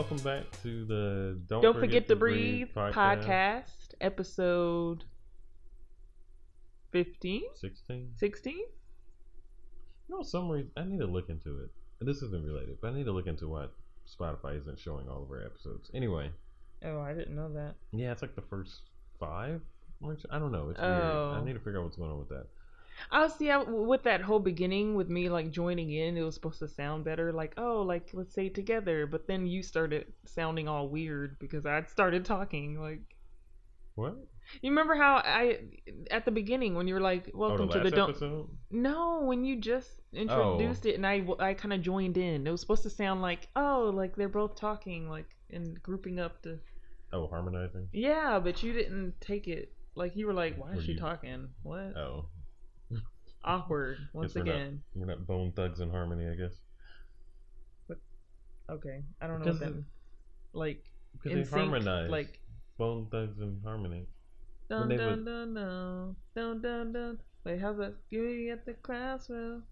Welcome back to the Don't, Don't forget, to breathe, podcast. episode 15, Sixteen. 16. No, some reason I need to look into it. And This isn't related, but I need to look into what Spotify isn't showing all of our episodes. Anyway, Oh, I didn't know that. yeah, it's like the first five. I don't know. It's weird. Oh. I need to figure out what's going on with that. I see. I, with that whole beginning with me like joining in, it was supposed to sound better. Like, oh, like let's say it together. But then you started sounding all weird because I started talking. Like, What? you remember how I at the beginning when you were like, Oh, "Welcome the to the don't." episode. No, when you just introduced oh. it and I I kind of joined in. It was supposed to sound like, oh, like they're both talking, like and grouping up to. Oh, harmonizing. Yeah, but you didn't take it. Like you were like, why Were is she you- talking? What? Oh, Awkward. Once we're not- again. we're not Bone Thugs-n-Harmony, I guess. Okay, I don't know Because what that. it- Like Because they sync, harmonize. like Bone Thugs-n-Harmony. dun dun would- dun dun dun dun dun. Wait, how's that? You at the classroom.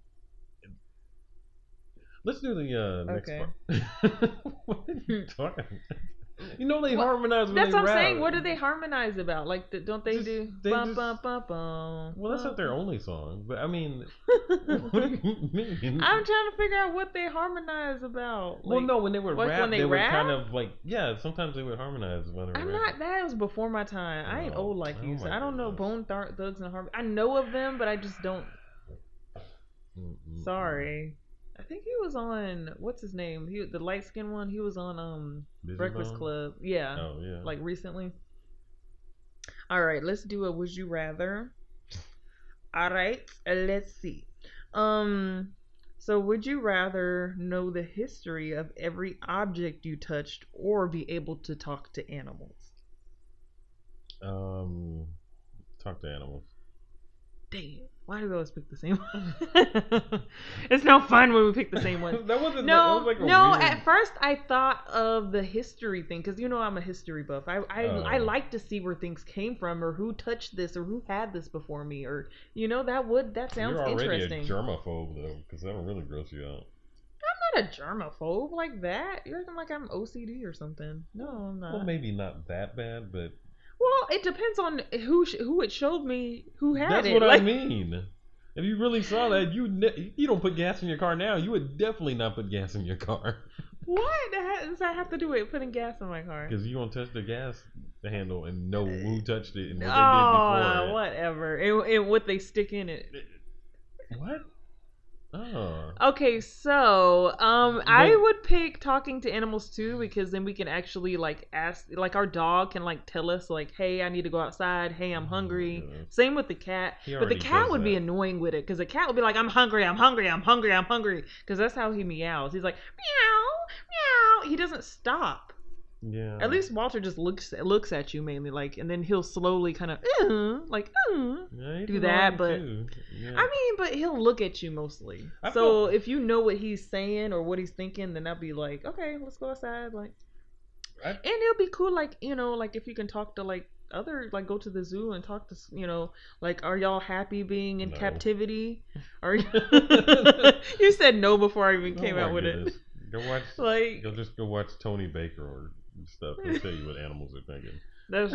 Let's do the uh, next Okay. part. what are you talking? You know they What- harmonize That's they what I'm saying. What do they harmonize about? Like, don't they Just- do? they bum, just- bum, bum, bum, Well, that's not their only song, but I mean, what do you mean? I'm trying to figure out what they harmonize about. well, no, when they would like rap, when they would rap? kind of like yeah. Sometimes they would harmonize when they were I'm not. That was before my time. I ain't Oh, old like oh you. So I don't know. Bone Thar- Thugs and Harmony. I know of them, but I just don't. Mm-mm. Sorry. I think he was on what's his name? He the light skinned one. He was on um Busy Breakfast Bone? Club. Yeah, Oh yeah. like recently. All right, let's do a would you rather. All right, let's see. Um, so would you rather know the history of every object you touched, or be able to talk to animals? um, talk to animals. Damn, why do we always pick the same one? it's no fun when we pick the same one. that wasn't. No, that was like a no. weird- At first, I thought of the history thing because you know I'm a history buff. I I, I Oh. like to see where things came from or who touched this or who had this before me or you know that would that sounds You're already interesting. a germaphobe though, because that'll really gross you out. I'm not a germaphobe like that. You're acting like I'm OCD or something. No, I'm not. Well, maybe not that bad, but Well, it depends on who sh- who it showed me who had that's it. what like, I mean. If you really saw that, you ne- you don't put gas in your car now. You would definitely not put gas in your car What ha- does that have to do with putting gas in my car? because you don't touch the gas handle and know uh, who touched it and what Oh, they did oh, before. whatever. And, and what they stick in it. What? Oh, Okay, so um, I would pick talking to animals too because then we can actually like ask, like our dog can like tell us like, hey, I need to go outside. Hey, I'm hungry. goodness. Same with the cat, He but the cat would be annoying with it because the cat would be like, I'm hungry, I'm hungry, I'm hungry, I'm hungry, because that's how he meows. He's like meow, meow. He doesn't stop. Yeah. At least Walter just looks looks at you mainly like, and then he'll slowly kind of uh, like. Uh. Yeah, do that, but- Yeah. I mean, but he'll look at you mostly. I so felt- if you know what he's saying or what he's thinking, then I'll be like, okay, let's go outside. Like, I- and it'll be cool. Like, you know, like if you can talk to like other, like go to the zoo and talk to, you know, like, are y'all happy being in No. captivity? Are you? you said no before I even came out with it. Go watch. Like, Go just go watch Tony Baker or stuff. He'll tell you what animals are thinking. that's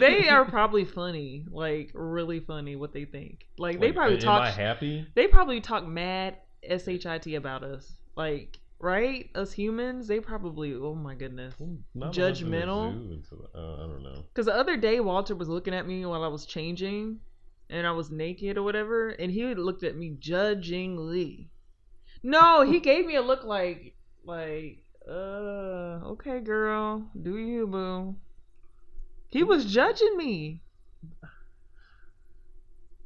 they are probably funny, like really funny what they think. Like they Like, probably am talk. I happy? they probably talk mad shit about us like right us humans they probably oh my goodness Not Judgmental? zoo uh, I don't know. because the other day walter was looking at me while i was changing and i was naked or whatever and he looked at me judgingly no he gave me a look like like uh okay girl do you boo he was judging me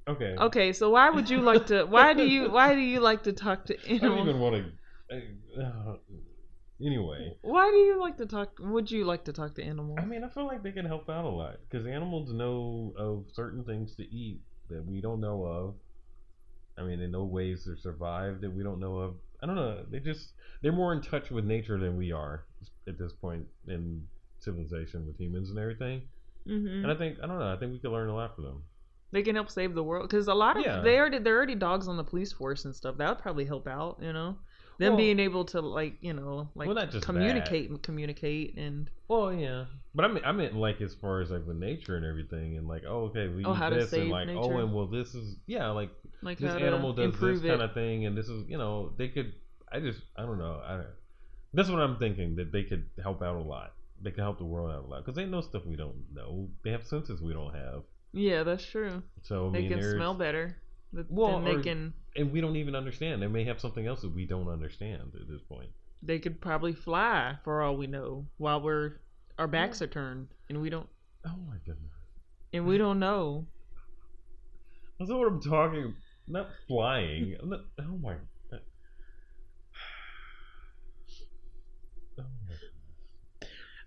Okay. okay so why would you like to why do you why do you like to talk to animals? I don't even want to. Uh, anyway, Why do you like to talk? Would you like to talk to animals? I mean, I feel like they can help out a lot because animals know of certain things to eat that we don't know of. I mean, they know ways to survive that we don't know of. I don't know. They just they're more in touch with nature than we are at this point in civilization with humans and everything. hmm And I think I don't know. I think we could learn a lot from them. They can help save the world because a lot of Yeah. they already they're already dogs on the police force and stuff. That would probably help out. You know. Them Well- being able to like you know like Well, communicate and communicate and Well, yeah, but I mean, I meant like as far as like with nature and everything, and like, oh, okay, we Oh, use how to this, and like, oh, nature. oh, and well, this is yeah, like like this animal does this kind it. of thing, and this is you know they could. I just I don't know. I that's what I'm thinking that they could help out a lot. They could help the world out a lot because they know stuff we don't know. They have senses we don't have. Yeah, that's true. So I they mean, can smell better. Well, they or- can and we don't even understand. They may have something else that we don't understand at this point. they could probably fly for all we know while we're our backs are turned and we don't Oh my goodness. and we don't know. That's not what I'm talking. Not flying. I'm not, oh my. Uh, oh my.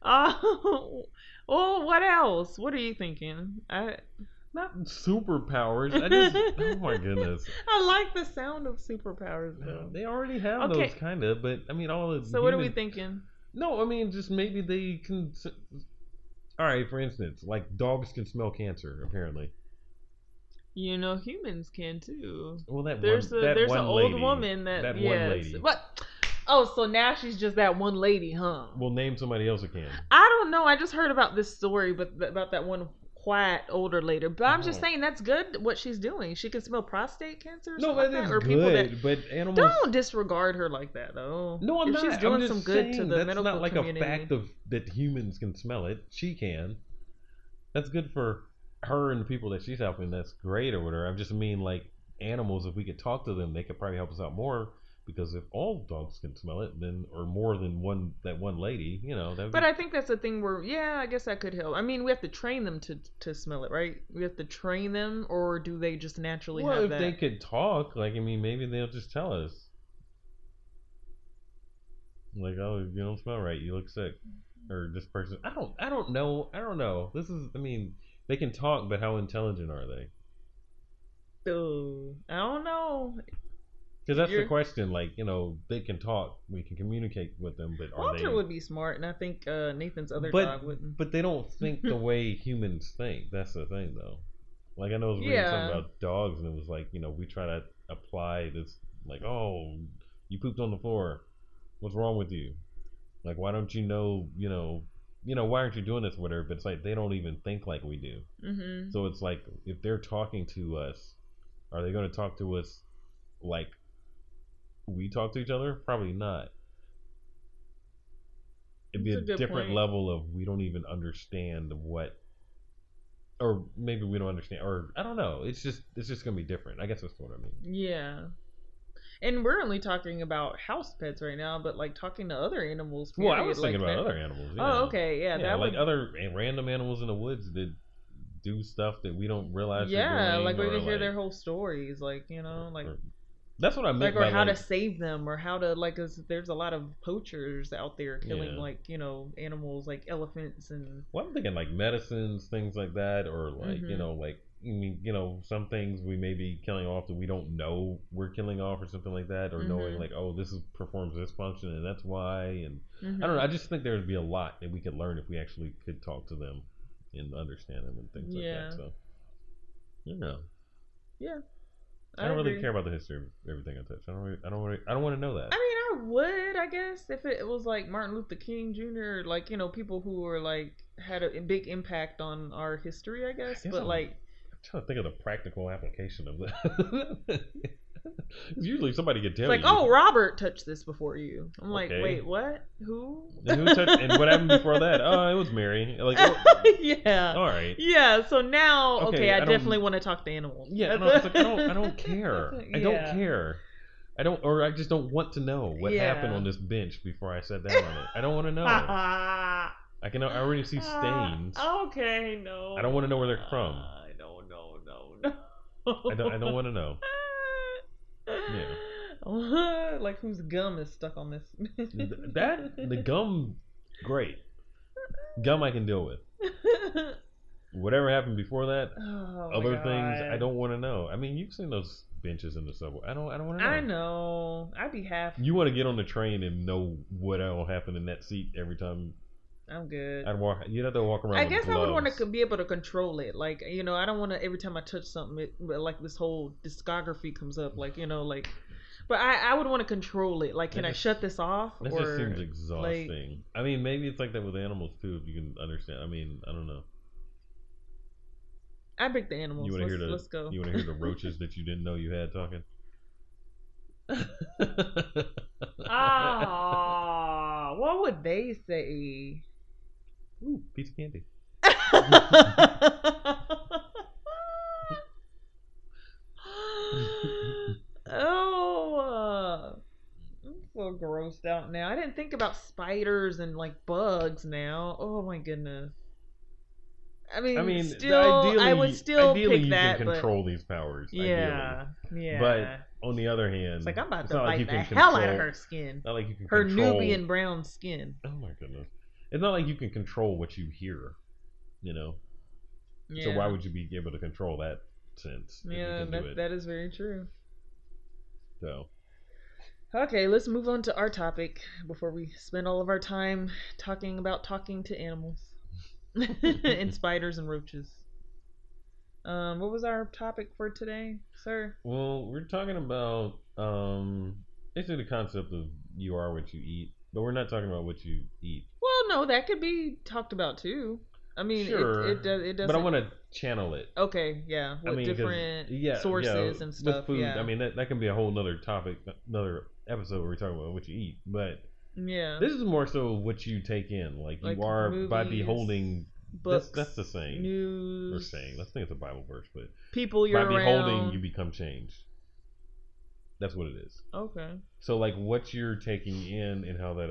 Oh, well, what else? What are you thinking? I Not superpowers. I just. oh my goodness. I like the sound of superpowers though. They already have Okay. those kind of, but I mean, all of So what are we thinking? No, I mean, just maybe they can. All right, for instance, like dogs can smell cancer. Apparently, You know, humans can too. well, that There's one, a that there's an old lady- woman that, that lady. What? Oh, so now she's just that one lady, huh? Well, name somebody else who can. I don't know. I just heard about this story, but about that one quiet older later. But I'm just saying that's good. What she's doing, she can smell prostate cancer. Or No, that like that, or people that good, but animals. don't disregard her like that though. No, I'm if not. She's doing some good to the that's medical not like community. a fact of that humans can smell it. She can. That's good for her and the people that she's helping. That's great or whatever. I just mean like animals. If we could talk to them, they could probably help us out more. Because if all dogs can smell it, then or more than one that one lady, you know, that. But I think that's the thing where, yeah, I guess that could help. I mean, we have to train them to to smell it, right? We have to train them, or do they just naturally well, if that? they could talk, like I mean, maybe they'll just tell us. Like, oh, you don't smell right. You look sick. Mm-hmm. Or this person. I don't. I don't know. I don't know. This is. I mean, they can talk, but how intelligent are they? Ooh, I don't know. Because that's the You're- question. Like, you know, they can talk. We can communicate with them, but are Walter they? would be smart, and I think uh, Nathan's other but dog wouldn't. but they don't think the way humans think. That's the thing, though. Like I know I was reading Yeah. something about dogs, and it was like, you know, we try to apply this, like, oh, you pooped on the floor. What's wrong with you? Like, why don't you know? You know, you know, why aren't you doing this? Whatever. But it's like they don't even think like we do. hmm So it's like if they're talking to us, are they going to talk to us like we talk to each other? Probably not. It'd be That's a, a different point. level of we don't even understand what, or maybe we don't understand, or I don't know. It's just it's just gonna be different. I guess that's what I mean. Yeah. And we're only talking about house pets right now, but like talking to other animals. Well, I was thinking like about that- other animals. Yeah. Oh, okay, yeah, Yeah, that like would. other random animals in the woods that do stuff that we don't realize. yeah, like we can hear like- their whole stories, like you know, like or- That's what I meant like or by how like, to save them or how to like. there's a lot of poachers out there killing Yeah. like you know animals like elephants and Well, I'm thinking like medicines, things like that, or like you Mhm. know, like I mean, you know, some things we may be killing off that we don't know we're killing off, or something like that, or knowing Mhm. like, oh, this is performs this function, and that's why. And I don't know. Mhm. I just think there would be a lot that we could learn if we actually could talk to them and understand them and things Yeah. like that. So, you know, yeah I don't really care about the history of everything I touch. I don't. Really, I don't. Really, I don't want to know that. I mean, I would, I guess, if it was like Martin Luther King Jr., like you know, people who were like had a big impact on our history, I guess. guess but I'm- like, I'm trying to think of the practical application of that. Usually, somebody could it's tell like, you. oh, Robert touched this before you. I'm like, Okay. wait, what? Who? And who touched? And what happened before that? Oh, it was Mary. Like, oh, yeah. all right. Yeah, so now, Okay, okay, I, I don't- definitely want to talk to animals. Yeah, it's like, I don't. I don't care. I Yeah. don't care. I don't, or I just don't want to know what happened Yeah. on this bench before I sat down on it. I don't want to know. I can. I already see stains. okay, no. I don't want to know where they're from. I don't know, no, no. I don't. I don't want to know. Yeah. like whose gum is stuck on this? That the gum, great. Gum I can deal with. Whatever happened before that, Oh other things I don't want to know. I mean, you've seen those benches in the subway. I don't. I don't want to know. I know. I'd be half. You want to get on the train and know what will happen in that seat every time. I'm good. I'd walk. You'd have to walk around. I guess I would want to be able to control it. Like you know, I don't want to every time I touch something, it, like this whole discography comes up. Like you know, like But I, I would want to control it. Like, can That I just- shut this off? That or just seems exhausting. I mean, maybe it's like that with animals too. If you can understand. I mean, I don't know. I pick the animals. You want to hear the let's go. You want to hear the roaches that you didn't know you had talking? Ah, what would they say? Ooh, piece of candy. oh, uh, I'm so grossed out now. I didn't think about spiders and like bugs now. Oh my goodness. I mean, I mean, still, ideally, I would still ideally pick you that, can control but control these powers. ideally. yeah, yeah. But on the other hand, it's like I'm about to not like bite the can hell out of her skin, Not like you can her control. Nubian brown skin. Oh my goodness! It's not like you can control what you hear. You know. Yeah. So why would you be able to control that sense? Yeah, that, that is very true. So Okay, let's move on to our topic before we spend all of our time talking about talking to animals and spiders and roaches. Um, what was our topic for today, sir? Well, we're talking about um basically the concept of you are what you eat, but we're not talking about what you eat. Well, no, that could be talked about too. I mean, Sure, it, it does. It does. But I want to channel it. Okay, yeah. I mean, different yeah, sources yeah, and stuff. With food, yeah. I mean that, that can be a whole nother topic, another episode where we're talking about what you eat. But yeah. this is more so what you take in. Like, Like you are by beholding. Books. that's, that's the saying. News. We're saying. Let's think it's a Bible verse, but people you're by beholding, around. you become changed. That's what it is. Okay. So, like, what you're taking in and how that,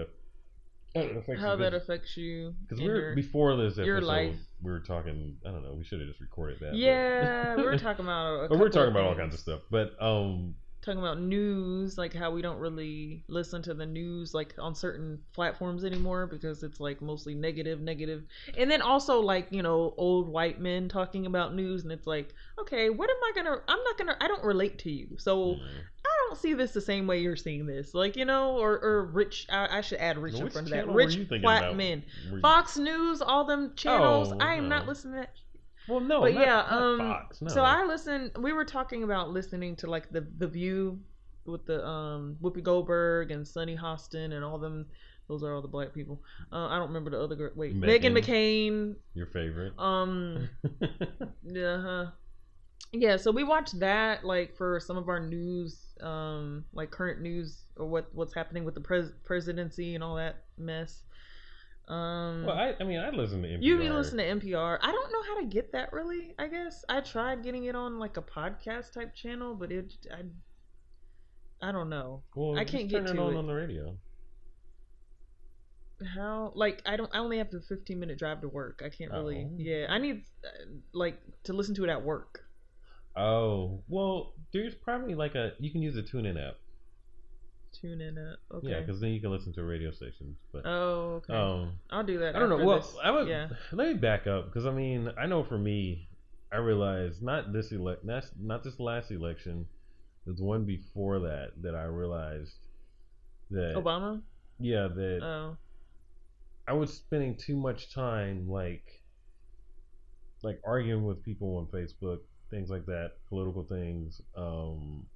affects How that affects you? Because we were your- before this episode, your life. we were talking. I don't know. We should have just recorded that. Yeah, we were talking about. But we're talking about all kinds of stuff. But um, Talking about news, like how we don't really listen to the news like on certain platforms anymore because it's like mostly negative, negative. And then also like you know old white men talking about news, and it's like, okay, what am I gonna? I'm not gonna. I don't relate to you, so mm. I don't see this the same way you're seeing this. Like you know, or or rich. I, I should add rich in front of that. Rich black about? men. You- Fox News, all them channels. Oh, I am not listening to that Well, no, but not- yeah, not um, Fox, no. So I listen. We were talking about listening to like the the View with the um Whoopi Goldberg and Sunny Hostin and all them. Those are all the black people. Uh, I don't remember the other. Wait, Megan Meghan. McCain. your favorite. Um, yeah, huh. Yeah. So we watched that like for some of our news, um, like current news or what what's happening with the pres- presidency and all that mess. Um, well, I, I mean, I listen to NPR. you listen to NPR. I don't know how to get that really. I guess I tried getting it on like a podcast type channel, but it I I don't know Well, I can't turn get it to on it. on the radio. how. Like I don't. I only have the 15 minute drive to work. I can't really. Oh. Yeah, I need uh, like to listen to it at work. Oh, well, there's probably like a you can use a TuneIn app. Tune in it. Okay. Yeah, because then you can listen to radio stations. But oh, okay. um, I'll do that. I don't know. Well, this. I would Yeah. let me back up because I mean I know for me, I realized not this elect, not not this last election, there's one before that that I realized that Obama. yeah that Oh. I was spending too much time like like arguing with people on Facebook, things like that, political things. Um,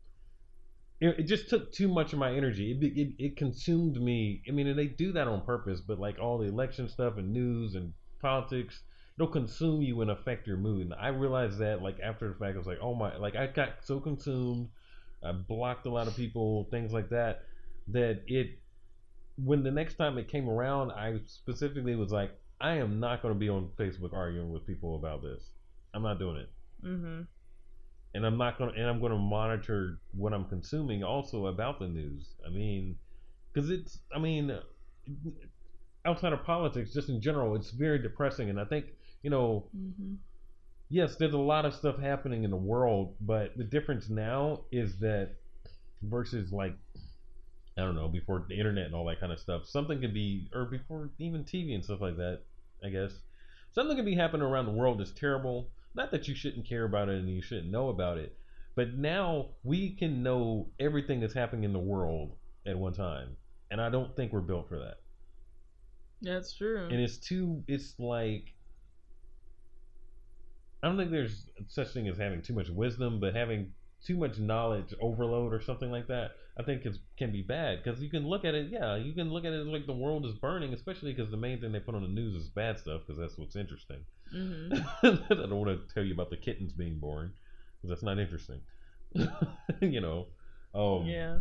it, it just took too much of my energy. It, it it consumed me. I mean, and they do that on purpose, but like all the election stuff and news and politics, it'll consume you and affect your mood. And I realized that like after the fact, I was like, oh my, like I got so consumed. I blocked a lot of people, things like that, that it when the next time it came around, I specifically was like, I am not going to be on Facebook arguing with people about this. I'm not doing it, Mhm. and I'm not going to, and I'm to monitor what I'm consuming also about the news. I mean, because it's, I mean, outside of politics, just in general, it's very depressing, and I think you know, Mhm. yes, there's a lot of stuff happening in the world, but the difference now is that versus like I don't know, before the internet and all that kind of stuff, something could be or before even TV and stuff like that, I guess. Something could be happening around the world that's terrible. Not that you shouldn't care about it and you shouldn't know about it, but now we can know everything that's happening in the world at one time. And I don't think we're built for that. That's true. And it's too it's like I don't think there's such thing as having too much wisdom, but having too much knowledge overload or something like that. I think it can be bad because you can look at it. Yeah, you can look at it like the world is burning, especially because the main thing they put on the news is bad stuff because that's what's interesting. Hmm I don't want to tell you about the kittens being born because that's not interesting. you know. Um, yeah.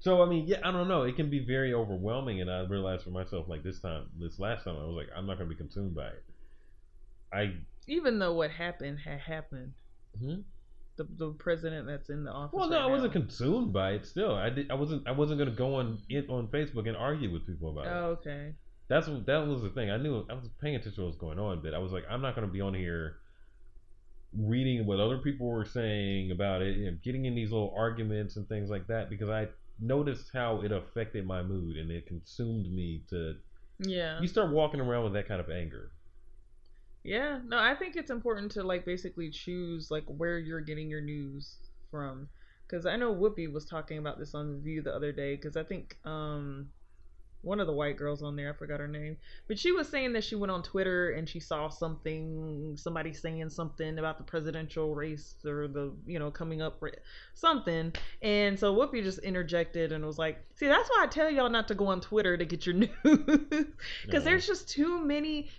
So I mean, yeah, I don't know. It can be very overwhelming, and I realized for myself, like this time, this last time, I was like, I'm not gonna be consumed by it. I. Even though what happened had happened, Hmm? the the president that's in the office. Well, no, right I wasn't now- consumed by it. Still, I did. I wasn't. I wasn't gonna go on it on Facebook and argue with people about it. Oh, okay. That's what that was the thing. I knew I was paying attention to what was going on, but I was like, I'm not gonna be on here reading what other people were saying about it and getting in these little arguments and things like that because I noticed how it affected my mood and it consumed me to Yeah. you start walking around with that kind of anger. Yeah, no, I think it's important to like basically choose like where you're getting your news from. Because I know Whoopi was talking about this on View the other day. Because I think um one of the white girls on there, I forgot her name, but she was saying that she went on Twitter and she saw something, somebody saying something about the presidential race or the you know coming up something, and so Whoopi just interjected and was like, "See, that's why I tell y'all not to go on Twitter to get your news, because Yeah. there's just too many."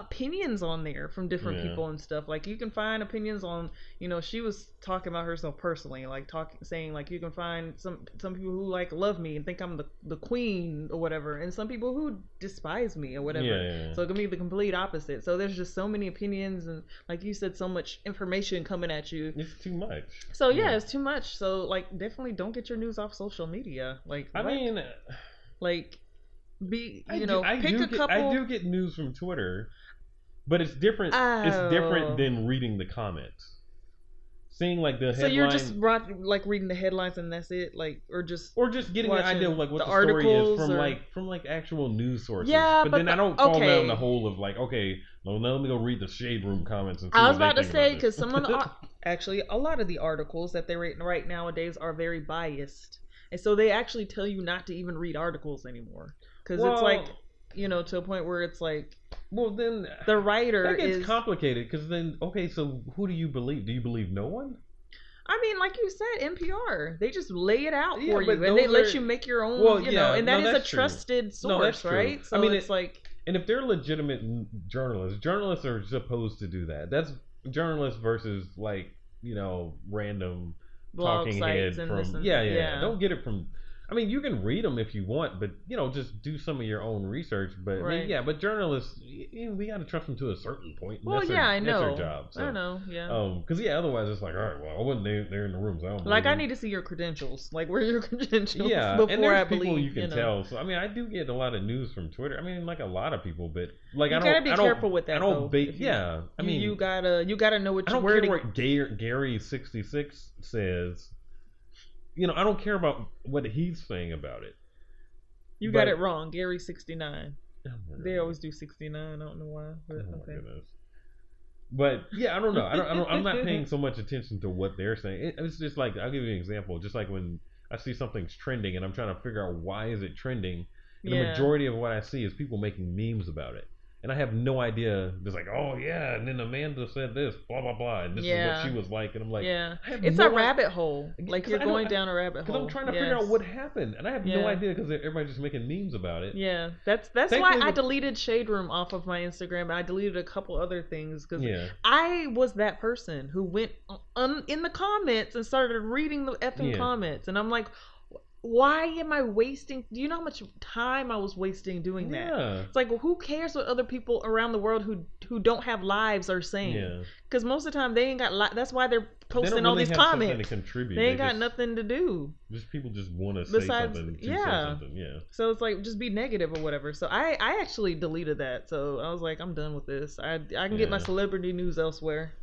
Opinions on there from different Yeah. people and stuff. Like you can find opinions on you know she was talking about herself personally like talking saying like you can find some some people who like love me and think i'm the, the queen or whatever and some people who despise me or whatever. Yeah, yeah, so it can be the complete opposite. So there's just so many opinions and like you said so much information coming at you. It's too much. so yeah, it's too much. So like definitely don't get your news off social media. Like I what? mean, like be I you do- know I pick do a get, couple I do get news from Twitter, but it's different. It's Oh. different than reading the comments. Seeing like the so you're just like reading the headlines and that's it like or just or just getting an idea of like what the the, story is from or- like from like actual news sources. Yeah, but, but then the- I don't fall okay. down the hole of like, okay, well, now let me go read the Shade Room comments and. See I was about to say because some of the actually a lot of the articles that they write right nowadays are very biased, and so they actually tell you not to even read articles anymore because it's like Well- you know to a point where it's like well then the writer that gets is. complicated because then okay, so who do you believe? Do you believe no one? I mean, like you said, NPR they just lay it out Yeah, for you, and they those let you make your own. Well, you yeah, know, and that no, is a that's true. trusted No, source, right? So I mean, it's it- like And if they're legitimate journalists, journalists are supposed to do that. That's journalists versus like you know random blog talking head sites and from this and yeah, yeah yeah. Don't get it from. I mean, you can read them if you want, but you know, just do some of your own research. But I mean, yeah, but journalists, we got to trust them to a certain point. Well, that's yeah, their, I know. That's their job. So. I know, yeah. Um, because yeah, otherwise it's like, all right, well, I wasn't there, there in the rooms. I don't like I need to see your credentials. Like where are your credentials yeah, before and there's I people believe you can know. tell. So I mean, I do get a lot of news from Twitter. I mean, like a lot of people, but like You I don't. gotta be I don't, careful with that, I don't though, bait. if you- yeah, I mean, you gotta you gotta know what I you don't where care what Gary, Gary sixty six says. You know, I don't care about what he's saying about it. you but- got it wrong. Gary sixty nine. Oh They always do sixty nine. I don't know why. But Oh my okay. goodness. But yeah, I don't know. I don't, I don't. I'm not paying so much attention to what they're saying. It, it's just like I'll give you an example. Just like when I see something's trending and I'm trying to figure out why is it trending. And the majority of what I see is people making memes about it. And I have no idea. It's like, oh yeah, and then Amanda said this, blah blah blah, and this Yeah. is what she was like, and I'm like, yeah. It's no a rabbit hole. Like you're going down a rabbit hole. Because. I'm trying to figure out what happened, and I have no idea because everybody's just making memes about it. Yeah, that's that's why I deleted Shade Room off of my Instagram. I deleted a couple other things because Yeah. I was that person who went uh, on, in the comments and started reading the effing Yeah. comments, and I'm like, why am I wasting? Do you know how much time I was wasting doing that? Yeah. It's like, well, who cares what other people around the world who who don't have lives are saying? Yeah. Because most of the time they ain't got. Li- that's why they're They posting don't all really these comments. to contribute. They ain't got just, nothing to do. Just people just want to say something. Yeah. Something. Yeah. So it's like just be negative or whatever. So I I actually deleted that. So I was like, I'm done with this. I I can get my celebrity news elsewhere.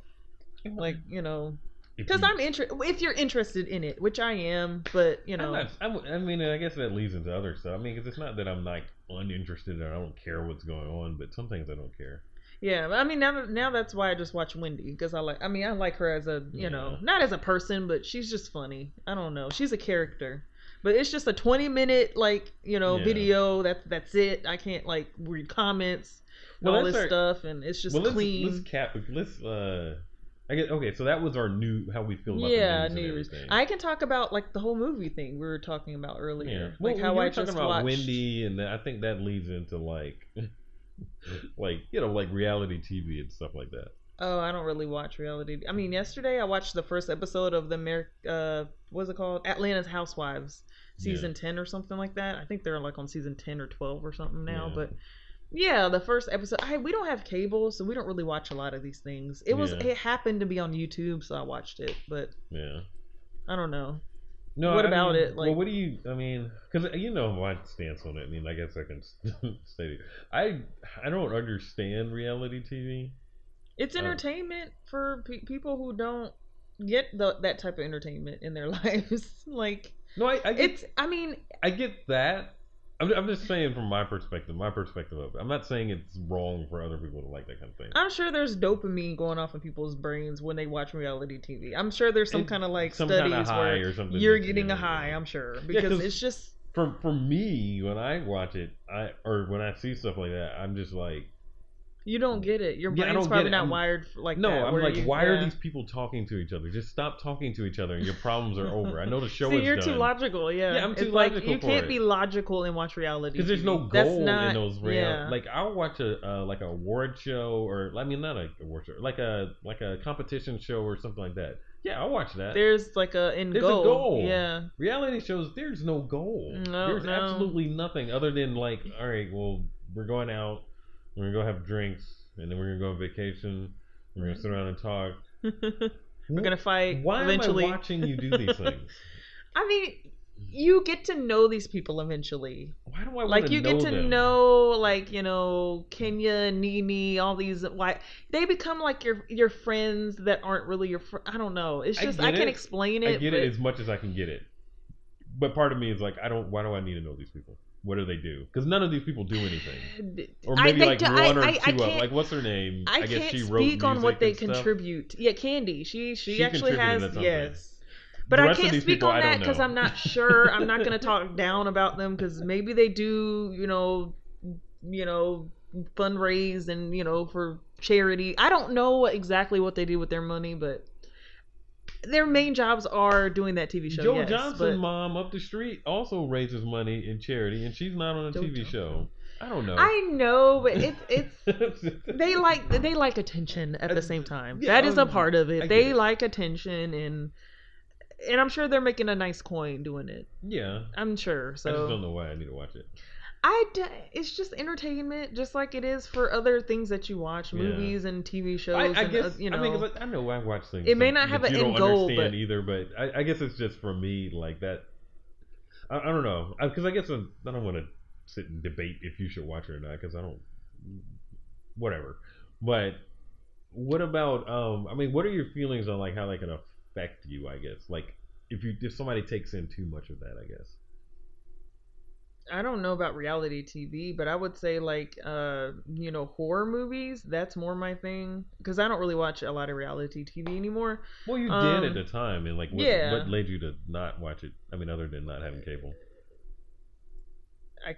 Like you know, because I'm interested. If you're interested in it, which I am, but you know, not, I mean, I guess that leads into other stuff. I mean, because it's not that I'm like uninterested or I don't care what's going on, but some things I don't care. yeah. I mean now now that's why I just watch Wendy because I like. I mean I like her as a you know not as a person, but she's just funny. I don't know. She's a character. But it's just a 20 minute like you know Yeah. video. That's that's it. I can't like read comments. and Well, all this our- stuff, and it's just well, let's, clean. let's cap. Let's. uh I get okay. So that was our new how we feel about yeah, the news, news. and everything. I can talk about like the whole movie thing we were talking about yeah, earlier, well, like how you were I talking just about watched. Wendy, and I think that leads into like, like you know, like reality TV and stuff like that. Oh, I don't really watch reality. I mean, yesterday I watched the first episode of the Amer- uh, what's it called? Atlanta's Housewives, season ten or something like that. I think they're like on season ten or twelve or something now. Yeah. But yeah, the first episode. I we don't have cable, so we don't really watch a lot of these things. It was Yeah. it happened to be on YouTube, so I watched it. But Yeah. I don't know. No, What I about mean, it? well, Like- what do you? I mean, because you know my stance on it. I mean, I guess I can say it. I I don't understand reality TV. It's Oh. entertainment for pe- people who don't get the, that type of entertainment in their lives. like No, I, I get it's. I mean, I get that. I'm, I'm just saying from my perspective, my perspective of it. I'm not saying it's wrong for other people to like that kind of thing. I'm sure there's dopamine going off in people's brains when they watch reality TV. I'm sure there's some It- kind of like Some studies kind of high where or something. you're that- getting a high. I'm sure because 'cause- it's just For for me, when I watch it, I or when I see stuff like that, I'm just like, you don't get it. Your Yeah, brain's don't probably not I'm- wired for, like no, that. I'm like, you- why are these people talking to each other? Just stop talking to each other, and your problems are over. I know the show See, is you're done. too logical. Yeah, Yeah, I'm too it's like logical you for can't it. be logical and watch reality because there's no goal not, in those real yeah. like I'll watch a uh, like a award show or I mean not a award show like a like a competition show or something like that. Yeah, I'll watch that. There's like a end There's a goal. goal. Yeah. Reality shows there's no goal. No, there's no. absolutely nothing other than like all right, well we're going out, we're gonna go have drinks, and then we're gonna go on vacation. We're gonna sit around and talk. We're gonna fight Why eventually. am I watching you do these things? I mean, you get to know these people eventually. Why do I like you get to them? know, like you know, Kenya, NeNe, all these. Why they become like your your friends that aren't really your. Fr- I don't know. It's just get I, can't it. explain I it. get but it as much as I can get it. But part of me is like, I don't. Why do I need to know these people? What do they do? Because none of these people do anything. Or I- maybe like do- one I- or I- I two. of, can't- like what's her name? I, guess can't she wrote speak on what they stuff. contribute. Yeah, Kandi. She she, She actually has contributed at something. yes. But I can't speak people, on that because. I'm not sure. I'm not going to talk down about them because maybe they do, you know, you know, fundraise and you know for charity. I don't know exactly what they do with their money, but their main jobs are doing that TV show. Joe yes, Johnson, but mom up the street, also raises money in charity, and she's not on a Joe TV Johnson. show. I don't know. I know, but it's it's they like they like attention at the same time. Yeah, that is a um, part of it. They it. like attention and and I'm sure they're making a nice coin doing it. yeah. I'm sure. So I just don't know why I need to watch it. I d- it's just entertainment, just like it is for other things that you watch, movies and TV shows. I, I and, guess uh, you know. I mean, 'cause I, know I watch things. It may not have an you end don't goal, understand but- either, but I, I guess it's just for me like that. I, I don't know because I guess I'm, I don't want to sit and debate if you should watch it or not because I don't. Whatever, but what about um? I mean, what are your feelings on like how that can affect you? I guess like if you if somebody takes in too much of that, I guess. I don't know about reality TV, but I would say like uh you know horror movies. That's more my thing because I don't really watch a lot of reality TV anymore. Well, you Um, did at the time, and like what, yeah. what led you to not watch it? I mean, other than not having cable. I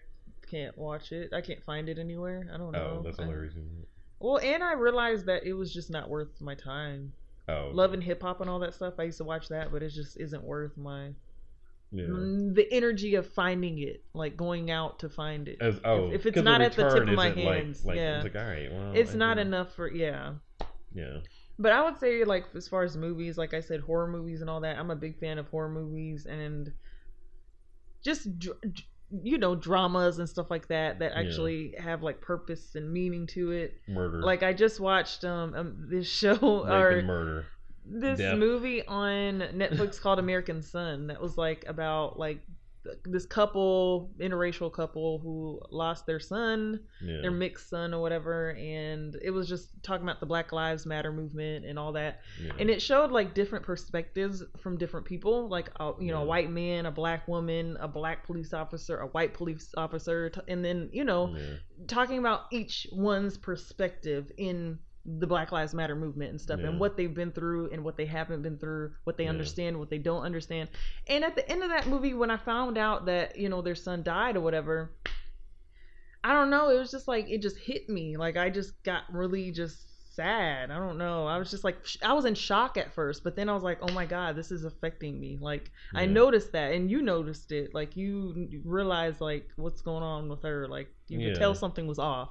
can't watch it. I can't find it anywhere. I don't know. Oh, that's the I- only reason. Well, and I realized that it was just not worth my time. Oh, Love and hip hop and all that stuff. I used to watch that, but it just isn't worth my yeah. mm, the energy of finding it, like going out to find it. As oh, if it's not at the tip of my isn't like- hands, like, yeah. it's like all right, well, it's I not enough for yeah. Yeah, But I would say like as far as movies, like I said, horror movies and all that. I'm a big fan of horror movies and just you know dramas and stuff like that that Yeah. actually have like purpose and meaning to it. murder, Like I just watched um, um this show rape or murder. This Death. movie on Netflix called American Son that was like about like this couple interracial couple who lost their son Yeah, their mixed son or whatever and it was just talking about the black lives matter movement and all that yeah. and it showed like different perspectives from different people like a, you know a white man a black woman a black police officer a white police officer t- and then you know yeah. talking about each one's perspective in the Black Lives Matter movement and stuff Yeah. and what they've been through and what they haven't been through, what they Yeah. understand, what they don't understand. And at the end of that movie when I found out that, you know, their son died or whatever, I don't know, it was just like it just hit me. Like I just got really just sad. I don't know. I was just like I was in shock at first, but then I was like, "Oh my god, this is affecting me." Like I noticed that and you noticed it. Like you realized like what's going on with her. Like you Yeah. could tell something was off.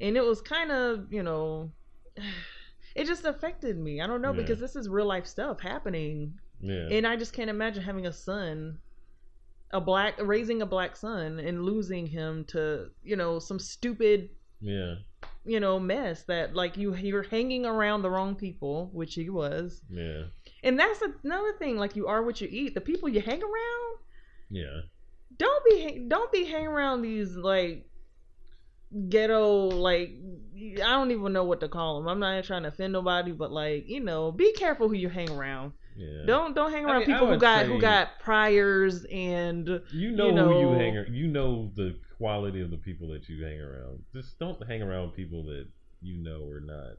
And it was kind of, you know, it just affected me. I don't know Yeah. because this is real life stuff happening Yeah. and I just can't imagine having a son, a black raising a black son and losing him to you know some stupid yeah. you know mess that like you you're hanging around the wrong people, which he was, Yeah. and that's another thing. Like you are what you eat. The people you hang around, Yeah. don't be don't be hanging around these like ghetto like I don't even know what to call them. I'm not trying to offend nobody, but like you know, be careful who you hang around. Yeah. Don't don't hang I around mean, people who got who got priors and You know, you who you hang. ar- You know the quality of the people that you hang around. Just don't hang around people that you know are not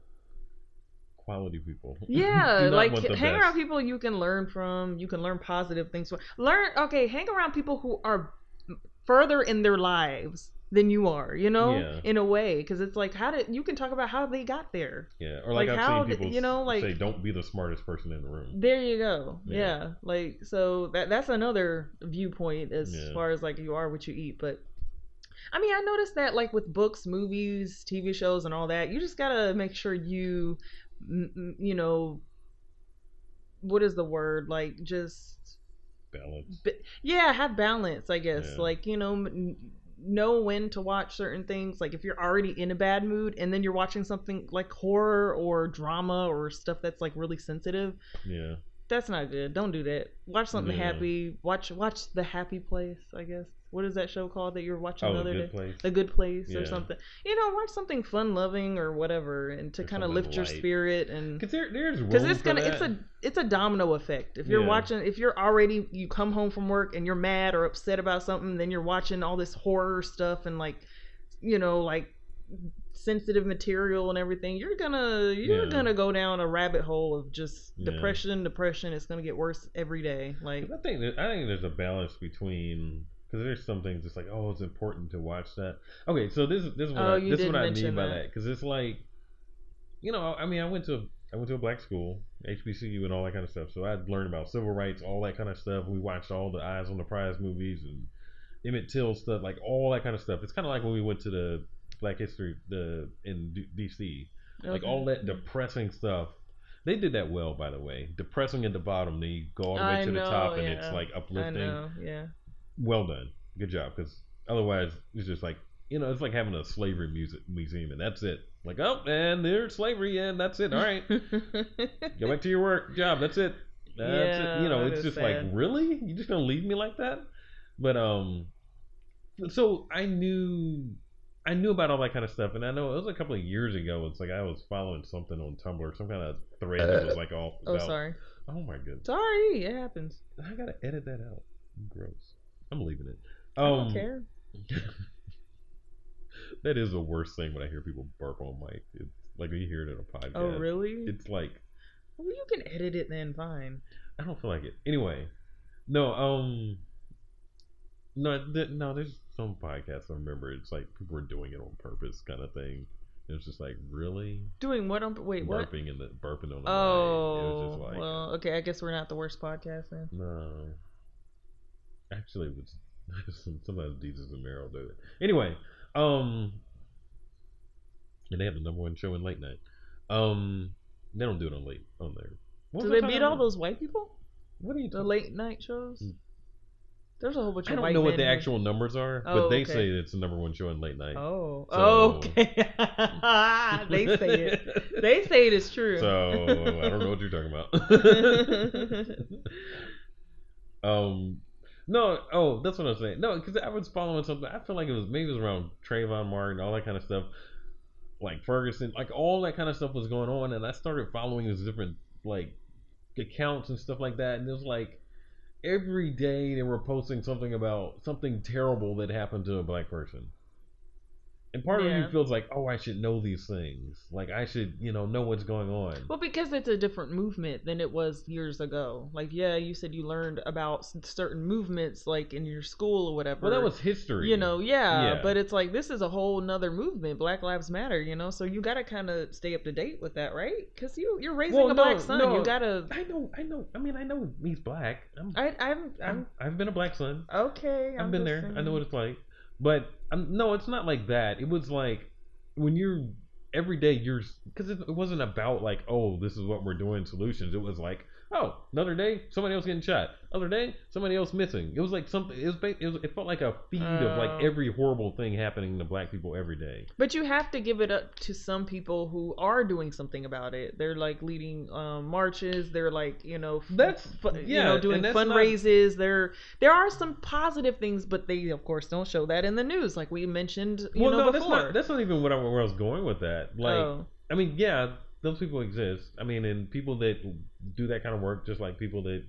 quality people. yeah, like hang best. around people you can learn from. You can learn positive things from. Learn okay, hang around people who are further in their lives than you are. You know, Yeah. in a way, because it's like how did you can talk about how they got there. Yeah, or like, Like, how people you know, like- say, "Don't be the smartest person in the room." There you go. Yeah. Yeah. Like so that that's another viewpoint as Yeah. far as like you are what you eat, but I mean, I noticed that like with books, movies, TV shows and all that, you just got to make sure you you know what is the word? Like just Balance. b- yeah, have balance, I guess. Like, you know, m- know when to watch certain things. Like if you're already in a bad mood and then you're watching something like horror or drama or stuff that's like really sensitive, Yeah, that's not good. Don't do that. Watch something Yeah. happy. Watch watch The Happy Place, I guess. What is that show called that you're watching oh, the other good day? place. A Good Place or something. You know, watch something fun loving or whatever and to kind of lift your spirit and Because there, there's because it's gonna that. it's a it's a domino effect if you're Yeah. watching if you're already you come home from work and you're mad or upset about something then you're watching all this horror stuff and like you know like sensitive material and everything you're gonna you're Yeah. gonna go down a rabbit hole of just Yeah. depression depression it's gonna get worse every day like I think that, I think there's a balance between because there's some things it's like oh it's important to watch that. Okay, so this is this is what Oh, I, this is what I mean by that. because it's like you know I mean I went to I went to a black school HBCU and all that kind of stuff so I learned about civil rights all that kind of stuff. We watched all the Eyes on the Prize movies and Emmett Till stuff like all that kind of stuff. It's kind of like when we went to the Black History the in D- DC like all that depressing stuff. They did that well, by the way. Depressing at the bottom, then you go all the way I to the know, top, and it's yeah. like I uplifting. know yeah Well done, good job. Because otherwise, it's just like you know, it's like having a slavery music museum, and that's it. Like, oh, and there's slavery, and that's it. All right, go back to your work job. That's it. That's Yeah, it. You know, it's just like, really, you just gonna leave me like that? But um, so I knew. I knew about all that kind of stuff, and I know it was a couple of years ago. It's like I was following something on Tumblr, some kind of thread that was like all. oh about- sorry Oh my goodness! sorry it happens I gotta edit that out. Gross. I'm leaving it. I don't Um, care that is the worst thing when I hear people burp on mic. It's like you hear it in a podcast. oh really It's like well you can edit it then fine I don't feel like it. Anyway, no, um, no, th- no. There's some podcasts I remember. It's like people were doing it on purpose, kind of thing. It was just like really doing what on wait what burping and the burping on the mic. It was Oh, just like well, okay. I guess we're not the worst podcast then. no. Actually, it was sometimes Desus and Mero do it. Anyway, um, and they have the number one show in late night. Um, they don't do it on late on there. What Do they beat all about? those white people? What are you The late night shows? Mm. There's a whole bunch I don't know what the who- actual numbers are, but Oh, they okay. say it's the number one show in late night. Oh, So- okay. they say it. They say it is true. So I don't know what you're talking about. um, no, oh, that's what I'm saying. No, because I was following something. I feel like it was maybe it was around Trayvon Martin, all that kind of stuff, like Ferguson, like all that kind of stuff was going on, and I started following these different like accounts and stuff like that, and it was like every day they were posting something about something terrible that happened to a black person. And part of Yeah. you feels like, oh, I should know these things. Like I should, you know, know what's going on. Well, because it's a different movement than it was years ago. Like, yeah, you said you learned about certain movements, like in your school or whatever. Well, that was history. you know, yeah, Yeah. But it's like this is a whole nother movement, Black Lives Matter. You know, so you got to kind of stay up to date with that, right? Because you you're raising Well, a no, black son. no. You gotta. I know, I know. I mean, I know he's black. I'm, I I'm I'm, I'm I've been a black son. okay. I've I'm been there. I know what it's like. But um, no, it's not like that. It was like when you're every day you're because it, it wasn't about like oh this is what we're doing solutions. It was like oh another day somebody else getting shot. Other day somebody else missing. It was like something. It was ba- it, was, it felt like a feed of like Oh. every horrible thing happening to black people every day. But you have to give it up to some people who are doing something about it. They're like leading um, marches. They're like you know, f- That's- f- you yeah, know, doing that's not- fundraisers. There, there are some positive things, but they of course don't show that in the news, like we mentioned, you well, know, no, that's before. not that's not even what I, where I was going with that. Like. oh, I mean, yeah, those people exist. I mean, and people that do that kind of work, just like people that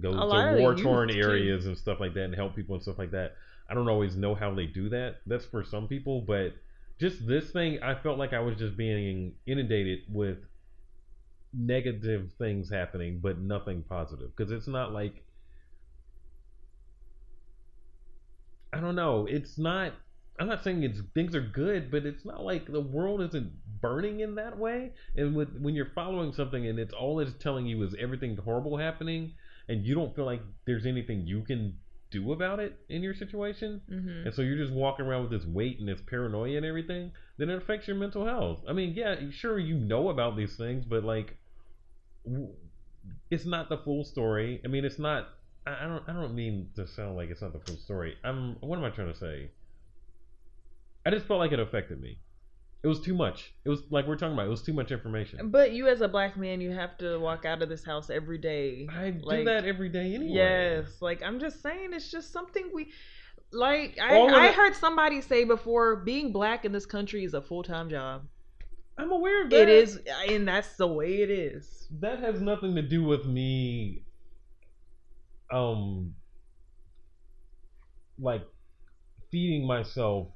go to war torn too. areas and stuff like that and help people and stuff like that. I don't always know how they do that. That's for some people, but just this thing, I felt like I was just being inundated with negative things happening, but nothing positive. Because it's not like I don't know. It's not. I'm not saying it's things are good, but it's not like the world isn't burning in that way. And with when you're following something and it's all it's telling you is everything horrible happening, and you don't feel like there's anything you can do about it in your situation, hmm and so you're just walking around with this weight and this paranoia and everything, then it affects your mental health. I mean, yeah, sure you know about these things, but like, it's not the full story. I mean, it's not. I I don't. I don't mean to sound like it's not the full story. I'm. What am I trying to say? I just felt like it affected me. It was too much. It was like we're talking about. It was too much information. But you, as a black man, you have to walk out of this house every day. I do that every day anyway. Yes, like I'm just saying, it's just something we. Like I, I heard somebody say before, being black in this country is a full time job. I'm aware of that. It is, and that's the way it is. that has nothing to do with me um like feeding myself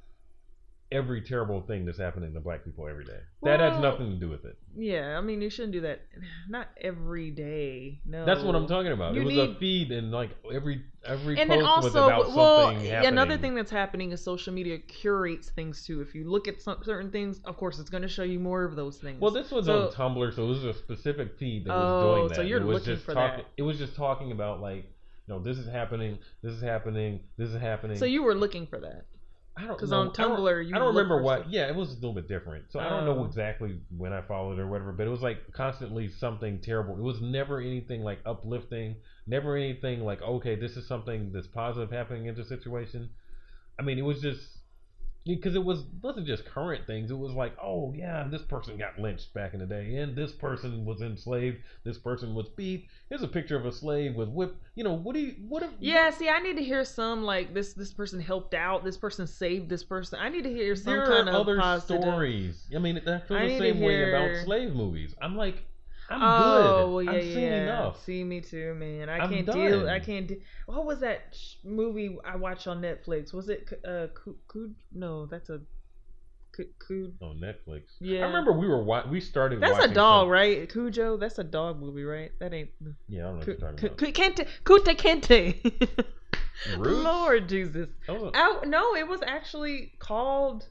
every terrible thing that's happening to black people every day. that has nothing to do with it. Yeah, I mean, you shouldn't do that. Not every day. No. That's what I'm talking about. You it was a feed and like every every And post then was also, about well, something yeah, happening. another thing that's happening is social media curates things too. If you look at some certain things, of course, it's going to show you more of those things. Well, this was So- on Tumblr, so it was a specific feed that was Oh, doing that. so you're it was looking just for talking, that. It was just talking about like, you know, this is happening, this is happening, this is happening. So you were looking for that. I don't 'Cause know. on I don't- Tumblr, you I don't remember what. stuff. Yeah, it was a little bit different. So I don't know Oh. exactly when I followed or whatever, but it was like constantly something terrible. It was never anything like uplifting. Never anything like okay, this is something that's positive happening in the situation. I mean, it was just because it was wasn't just current things. It was like, oh yeah, this person got lynched back in the day, and this person was enslaved. This person was beat. Here's a picture of a slave with whip. You know, what do you what? If, Yeah, see, I need to hear some like this. This person helped out. This person saved this person. I need to hear some there kind are of other positive. stories. I mean, I feel the same way about slave movies. I'm like, I'm oh, good. well, yeah, I've yeah, seen enough. See me too, man. I I'm can't deal. I can't. De- what was that sh- movie I watched on Netflix? Was it uh, Coo? Coo- no, that's a Coo. Coo- On Netflix. Yeah. I remember we were wa- we started. That's a dog, some- right? Cujo. That's a dog movie, right? That ain't. Yeah, I don't know what you're talking Ku- about. Kinte. Kunta Kinte. Roots? Lord Jesus. That was a- Oh no, it was actually called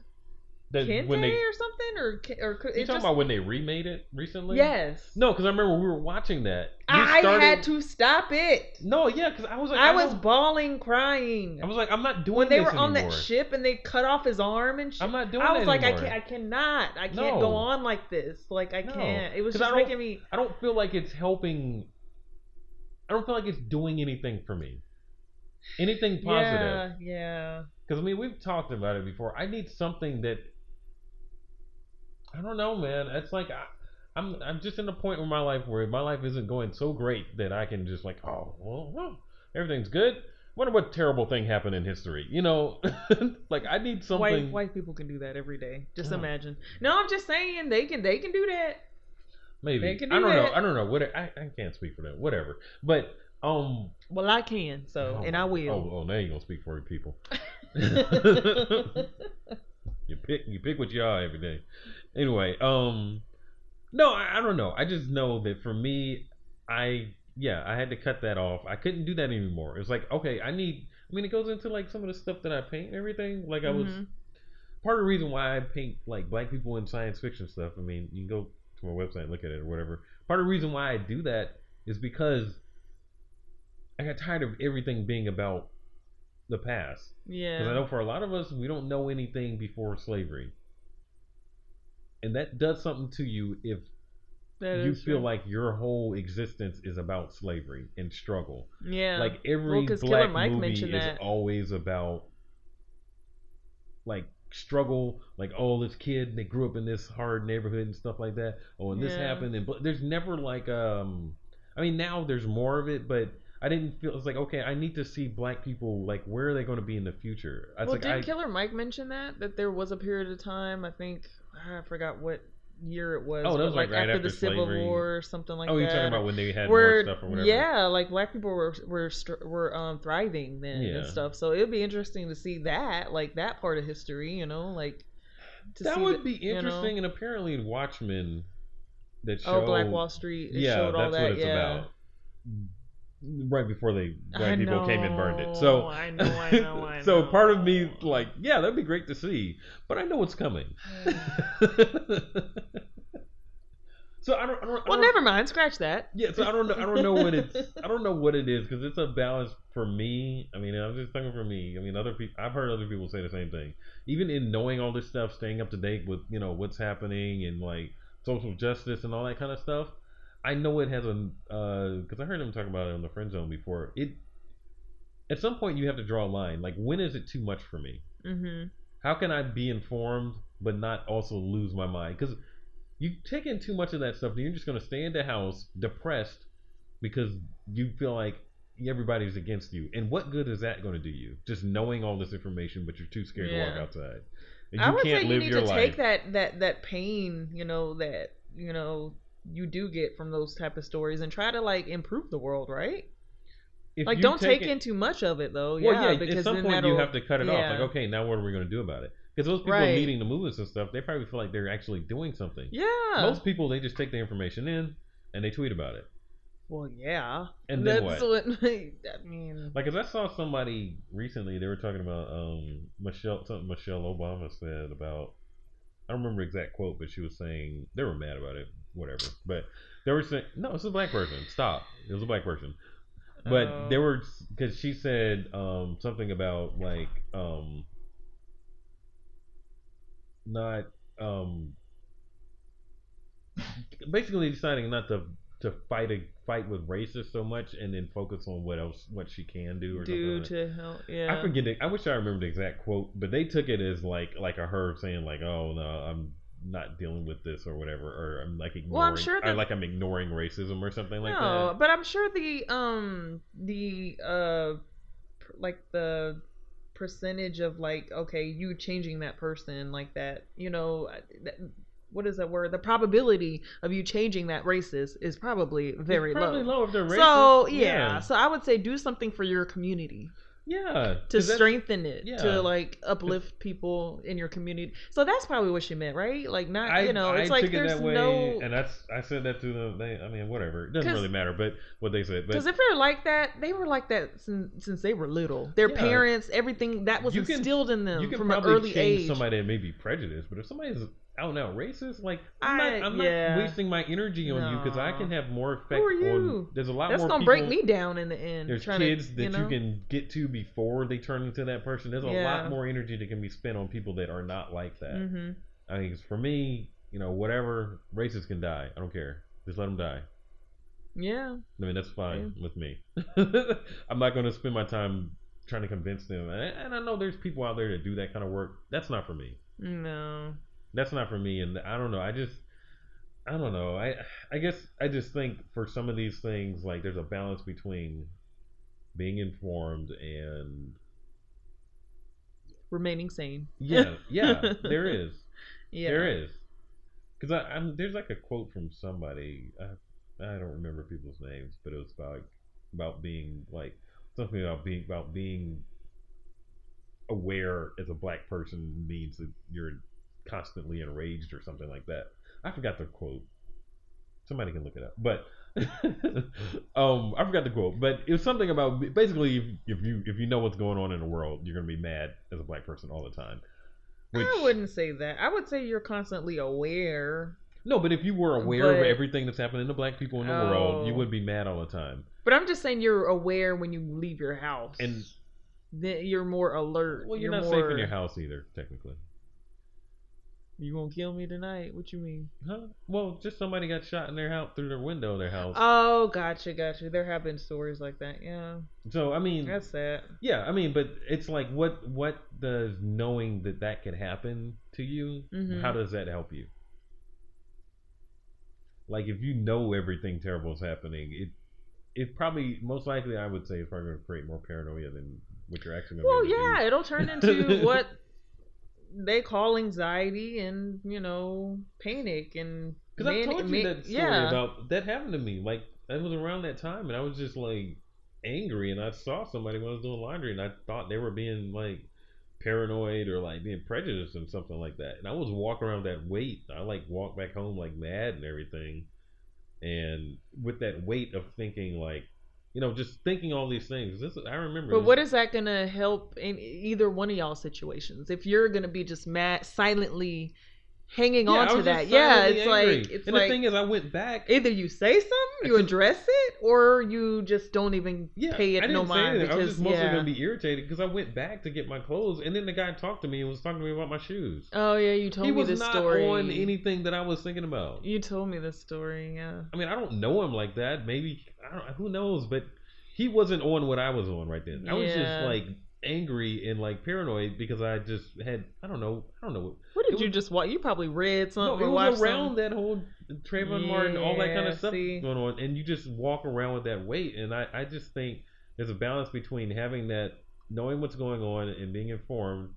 that- Kinte when they, you or something, or or Ku- talking just about when they remade it recently? yes. No, because I remember we were watching that. We I started- had to stop it. No, yeah, because I was like, I was bawling, crying. I was like, I'm not doing when they this were on anymore. that ship and they cut off his arm and shit. I'm not doing I was like, I can't, I cannot, I can't No. go on like this. Like I No. can't. It was just making me. I don't feel like it's helping. I don't feel like it's doing anything for me. Anything positive. Yeah, yeah. Because I mean, we've talked about it before. I need something that I don't know, man. It's like I, I'm I'm just in a point in my life where my life isn't going so great that I can just like, oh, well, well everything's good. Wonder what terrible thing happened in history. You know, like I need something. White white people can do that every day. Just Oh. imagine. No, I'm just saying they can they can do that. maybe they can do I do don't know. I don't know. What I, I can't speak for them. Whatever. But um. Well, I can. So oh, and I will. Oh, oh, now you're gonna speak for your people. you pick you pick what you are every day. Anyway, um, no, I, I don't know. I just know that for me, I yeah, I had to cut that off. I couldn't do that anymore. It's like okay, I need. I mean, it goes into like some of the stuff that I paint and everything. Like I was Mhm. part of the reason why I paint like black people in science fiction stuff. I mean, you can go to my website and look at it or whatever. Part of the reason why I do that is because I got tired of everything being about the past. Yeah. Because I know for a lot of us, we don't know anything before slavery. And that does something to you if That you feel true. like your whole existence is about slavery and struggle. yeah. Like every Well, black movie is that. always about like struggle, like oh this kid they grew up in this hard neighborhood and stuff like that. Oh, and this happened, and but there's never like um, I mean now there's more of it, but I didn't feel it's like okay I need to see black people like where are they going to be in the future? It's well, like didn't I, Killer Mike mention that that there was a period of time? I think I forgot what year it was. Oh, that was, like, right after, after the Civil slavery. War or something like oh that. Oh, you're talking about when they had where more stuff or whatever. yeah, like black people were were were um thriving then Yeah. and stuff. So it'd be interesting to see that, like that part of history, you know, like to that would the- be you know. interesting, and apparently in Watchmen, that Oh, Black Wall Street. It yeah, showed all that's that. what it's yeah. about. Right before they black people came and burned it. So I know, I know, I so part of me like, yeah, that'd be great to see, but I know what's coming. so I don't. I don't I Well, don't- never mind. Scratch that. Yeah, so I don't know. I don't know what it's. I don't know what it is because it's a balance for me. I mean, I'm just talking for me. I mean, other people. I've heard other people say the same thing. Even in knowing all this stuff, staying up to date with you know what's happening and like social justice and all that kind of stuff. I know it has a because I heard him talk about it on the friend zone before. It at some point you have to draw a line. Like when is it too much for me? Mm-hmm. How can I be informed but not also lose my mind? Because you take in too much of that stuff, and you're just going to stay in the house depressed because you feel like everybody's against you. And what good is that going to do you? Just knowing all this information, but you're too scared to walk outside. And I would say you need to life. take that that that pain, you know, that you know you do get from those type of stories, and try to like improve the world, right? If like, don't take it- in too much of it, though. Well, yeah, yeah. because at some point you have to cut it off. Like, okay, now what are we going to do about it? Because those people Right. leading the movements and stuff, they probably feel like they're actually doing something. Yeah. Most people, they just take the information in and they tweet about it. well, yeah. And then That's what? what I mean. Like, cause I saw somebody recently, they were talking about um Michelle, something Michelle Obama said about. I don't remember the exact quote, but she was saying they were mad about it, whatever. But they were saying, no, it's a black person. Stop. It was a black person. But Oh. they were because she said um something about like um not um basically deciding not to to fight a fight with racists so much and then focus on what else what she can do or do like to help. Yeah. I forget it. I wish I remember the exact quote, but they took it as like like a her saying like, "Oh no, I'm not dealing with this or whatever," or I'm like ignoring, Well, I'm sure or that- like I'm ignoring racism or something like no, that. but I'm sure the um the uh like the percentage of like okay you changing that person like that you know uh, that, what is that word the probability of you changing that racist is probably very it's probably low. low if they're racist. So yeah, so I would say do something for your community yeah, To strengthen it, yeah. to like uplift people in your community. So that's probably what she meant, right? Like not, I, you know, I it's like it there's that way, no and that's I said that to them. They, I mean, whatever. It doesn't really matter, but what they said. Because if they're like that, they were like that since, since they were little. Their Yeah. parents, everything that was You can- instilled in them you can from an early change age. somebody that may be prejudiced, but if somebody's out and out racist, like I'm I- not, I'm yeah. not wasting my energy on you because I can have more effect Who are on. you? There's a lot That's more. gonna people, break me down in the end. There's kids to, that you, know? you can get to before they turn into that person. There's a Yeah. lot more energy that can be spent on people that are not like that. Mhm. I mean, 'cause for me, you know, whatever racists can die. I don't care. Just let them die. Yeah. I mean, that's fine with me. I'm not going to spend my time trying to convince them. And I know there's people out there that do that kind of work. That's not for me. No. That's not for me. And I don't know. I just, I don't know. I, I guess I just think for some of these things, like there's a balance between being informed and Remaining sane. yeah, yeah, there is. Yeah. There is. Because I, I'm there's like a quote from somebody. I, I don't remember people's names, but it was about about being like something about being about being aware as a black person means that you're constantly enraged or something like that. I forgot the quote. Somebody can look it up, but um, I forgot the quote. But it was something about basically if, if you if you know what's going on in the world, you're gonna be mad as a black person all the time. Which, I wouldn't say that. I would say you're constantly aware. no, but if you were aware of everything that's happening to black people in the world, you Oh. would be mad all the time. But I'm just saying you're aware when you leave your house. And then you're more alert. well, you're, not more, safe in your house either, technically. You gonna kill me tonight? What you mean? Huh? Well, just somebody got shot in their house through their window of their house. Oh, gotcha, gotcha. There have been stories like that. Yeah, so I mean, that's sad. yeah, I mean, but it's like, what what does knowing that that could happen to you? Mhm. How does that help you? Like, if you know everything terrible is happening, it it probably most likely I would say it's probably going to create more paranoia than what you're actually going to. Well, be able to yeah, do. it'll turn into what they call anxiety and you know panic and Because I told you ma- that story yeah. about that happened to me. Like it was around that time, and I was just like angry, and I saw somebody when I was doing laundry, and I thought they were being like paranoid or like being prejudiced and something like that. And I was walking around with that weight. I like walked back home like mad and everything, and with that weight of thinking like. You know, just thinking all these things. This I remember. But what is that gonna help in either one of y'all situations? If you're gonna be just mad, silently hanging Yeah, on to that, yeah, it's angry. like it's and like the thing is, I went back. either you say something, you address it, or you just don't even Yeah, pay I it didn't no say mind anything. I was just mostly yeah. gonna be irritated because I went back to get my clothes, and then the guy talked to me and was talking to me about my shoes. Oh yeah, you told he me was not story. on anything that I was thinking about. You told me this story, yeah. I mean, I don't know him like that. Maybe I don't. Who knows? But he wasn't on what I was on right then. I was Yeah. just like angry and like paranoid because I just had I don't know I don't know. What did It you was- just watch? You probably read No, something it was around something. that whole Trayvon Martin, all that kind of stuff see. going on, and you just walk around with that weight. And I, I just think there's a balance between having that, knowing what's going on, and being informed,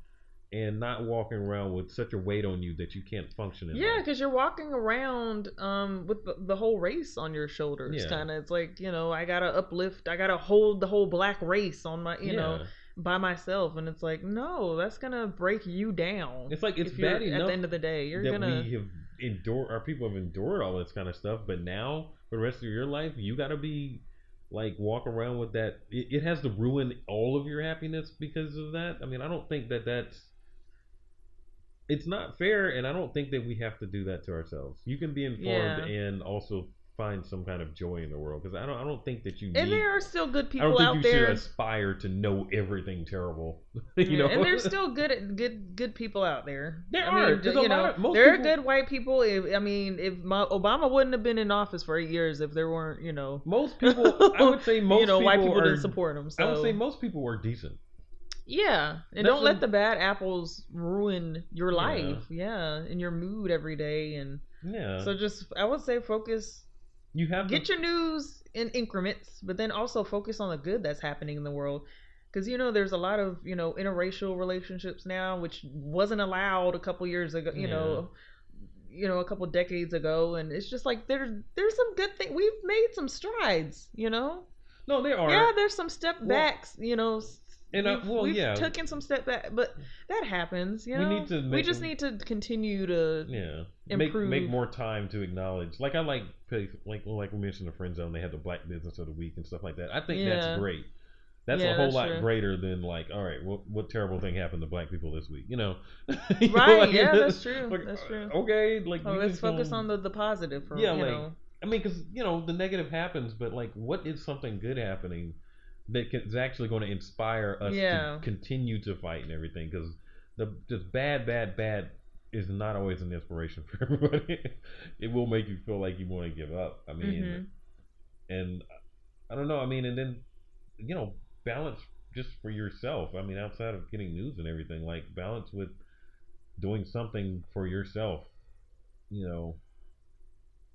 and not walking around with such a weight on you that you can't function in Yeah, because you're walking around um with the, the whole race on your shoulders. Yeah. Kind of, it's like you know, I gotta uplift, I gotta hold the whole black race on my, you know, Yeah. By myself, and it's like, no, that's gonna break you down. It's like it's if you're- at the end of the day, you're that gonna. we have endured, our people have endured all this kind of stuff, but now for the rest of your life, you got to be like walk around with that. It, it has to ruin all of your happiness because of that. I mean, I don't think that that's. It's not fair, and I don't think that we have to do that to ourselves. You can be informed Yeah. and also find some kind of joy in the world because I don't. I don't think that you. and need, there are still good I people don't think out you there. should aspire to know everything terrible. you Yeah, know, and there's still good, good, good people out there. There I are. Mean, a you know, of- most there are good white people. If, I mean, if my, Obama wouldn't have been in office for eight years if there weren't, you know, most people. I would say most you know, white people are, didn't support him. So I would say most people were decent. Yeah, and That's don't let the bad apples ruin your Yeah. life. Yeah, and your mood every day. And Yeah. so just, I would say, focus. You have Get to, your news in increments, but then also focus on the good that's happening in the world. Because you know, there's a lot of you know interracial relationships now, which wasn't allowed a couple years ago. You know, you know, a couple decades ago, and it's just like there's there's some good thing. We've made some strides. You know, no, there are. yeah, there's some step Well, backs. You know, and we've, well, we've yeah. taken some step back, but that happens. You know, We need to we just need to continue to. yeah. Make improve. make more time to acknowledge. Like I like like like we mentioned the friend zone. They had the Black Business of the Week and stuff like that. I think Yeah. that's great. That's Yeah, a whole that's lot true. greater than like, all right, what what terrible thing happened to black people this week? You know, You know, Right, like, yeah, that's true, like, that's true. Uh, okay, like Oh, let's focus on the, the positive. For, Yeah, you like, know. I mean, because you know the negative happens, but like, what is something good happening that can, is actually going to inspire us Yeah. to continue to fight and everything? Because the just bad, bad, bad is not always an inspiration for everybody. it will make you feel like you want to give up. I mean, Mhm. and I don't know. I mean, and then you know, balance just for yourself. I mean, outside of getting news and everything, like balance with doing something for yourself. You know,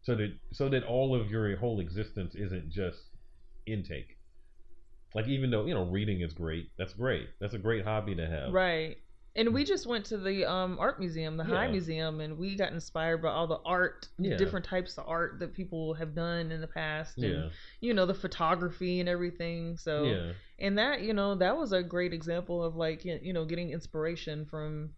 so that so that all of your whole existence isn't just intake. Like even though you know reading is great, that's great. That's a great hobby to have. Right. And we just went to the um, art museum, the High Museum, and we got inspired by all the art, the Yeah. different types of art that people have done in the past, and Yeah. you know the photography and everything. So, Yeah. and that you know that was a great example of like you know getting inspiration from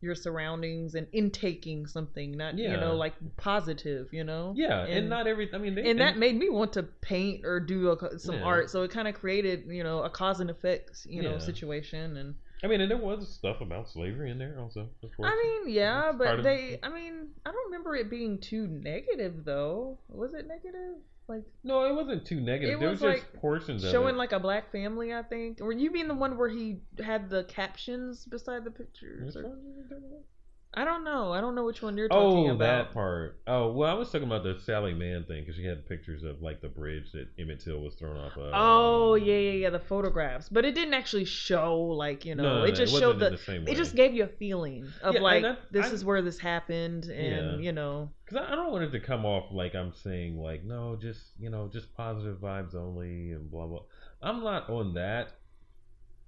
your surroundings and intaking something not you know like positive you know Yeah, and, And- not every. I mean, they, and that made me want to paint or do a, some Yeah. art so it kind of created you know a cause and effects you know situation and I mean, and there was stuff about slavery in there also. Of course. i mean yeah but of- they i mean i don't remember it being too negative though was it negative like no, it wasn't too negative. It there was, was, just like, portions of showing like a black family i think. Or you mean the one where he had the captions beside the pictures? Or- one are you talking about? i don't know i don't know which one you're talking Oh, about that part. Oh, well, I was talking about the Sally Mann thing because she had pictures of like the bridge that Emmett Till was thrown off of. oh yeah yeah yeah the photographs but it didn't actually show like you know No, no, it just wasn't showed the, same it just gave you a feeling of Yeah, like that- this I- is where this happened and Yeah. you know Because I I don't want it to come off like I'm saying like no, just you know, just positive vibes only and blah blah. I'm not on that.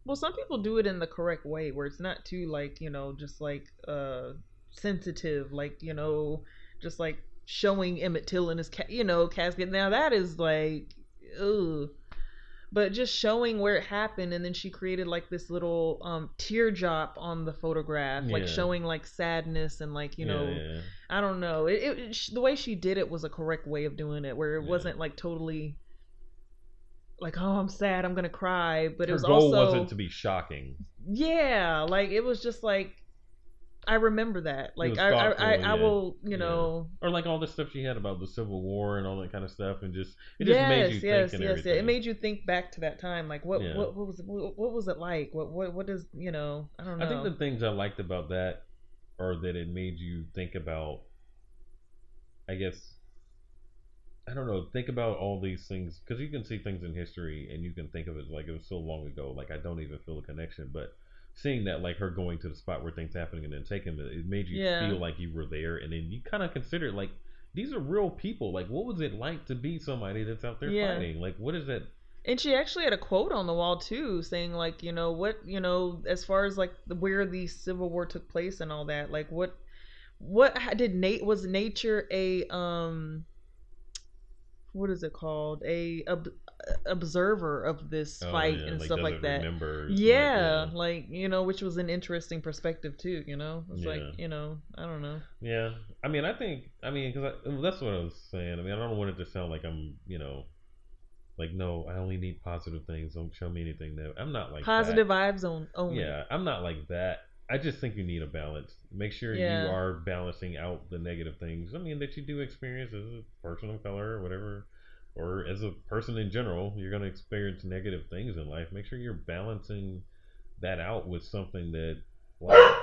Well some people do it in the correct way where it's not too like you know just like uh sensitive like you know just like showing emmett till in his ca- you know casket now that is like ugh. but just showing where it happened and then she created like this little um teardrop on the photograph like Yeah. showing like sadness and like you Yeah, know yeah. I don't know. It, it, it the way she did it was a correct way of doing it, where it Yeah. wasn't like totally like, oh, I'm sad, I'm gonna cry, but it Her was goal also wasn't to be shocking. yeah, like it was just like I remember that. Like I, I, I, yeah. will, you Yeah. know. Or like all the stuff she had about the Civil War and all that kind of stuff, and just it just yes, made you yes, think yes, and yeah. It made you think back to that time. Like what, Yeah. what, what was, what, what was it like? What, what, what does, you know? I don't know. I think the things I liked about that are that it made you think about, I guess, I don't know, think about all these things because you can see things in history and you can think of it like it was so long ago. Like I don't even feel a connection, but seeing that like her going to the spot where things happening and then taking it, it made you Yeah. feel like you were there, and then you kind of consider like these are real people. Like what was it like to be somebody that's out there Yeah. fighting? Like what is that? And she actually had a quote on the wall too, saying like, you know, what, you know, as far as like where the Civil War took place and all that, like what, what did Nate was nature a um, what is it called? A ob- observer of this oh, fight yeah, and like, stuff like that. Remember, like, Yeah, like you know, which was an interesting perspective too. You know, it's Yeah. like you know, I don't know. Yeah, I mean, I think, I mean, because that's what I was saying. I mean, I don't want it to sound like I'm, you know, like no, I only need positive things. Don't show me anything that I'm not like Positive That. vibes on only. Yeah, I'm not like that. I just think you need a balance. Make sure Yeah. you are balancing out the negative things. I mean, that you do experience as a person of color or whatever, or as a person in general. You're going to experience negative things in life. Make sure you're balancing that out with something that like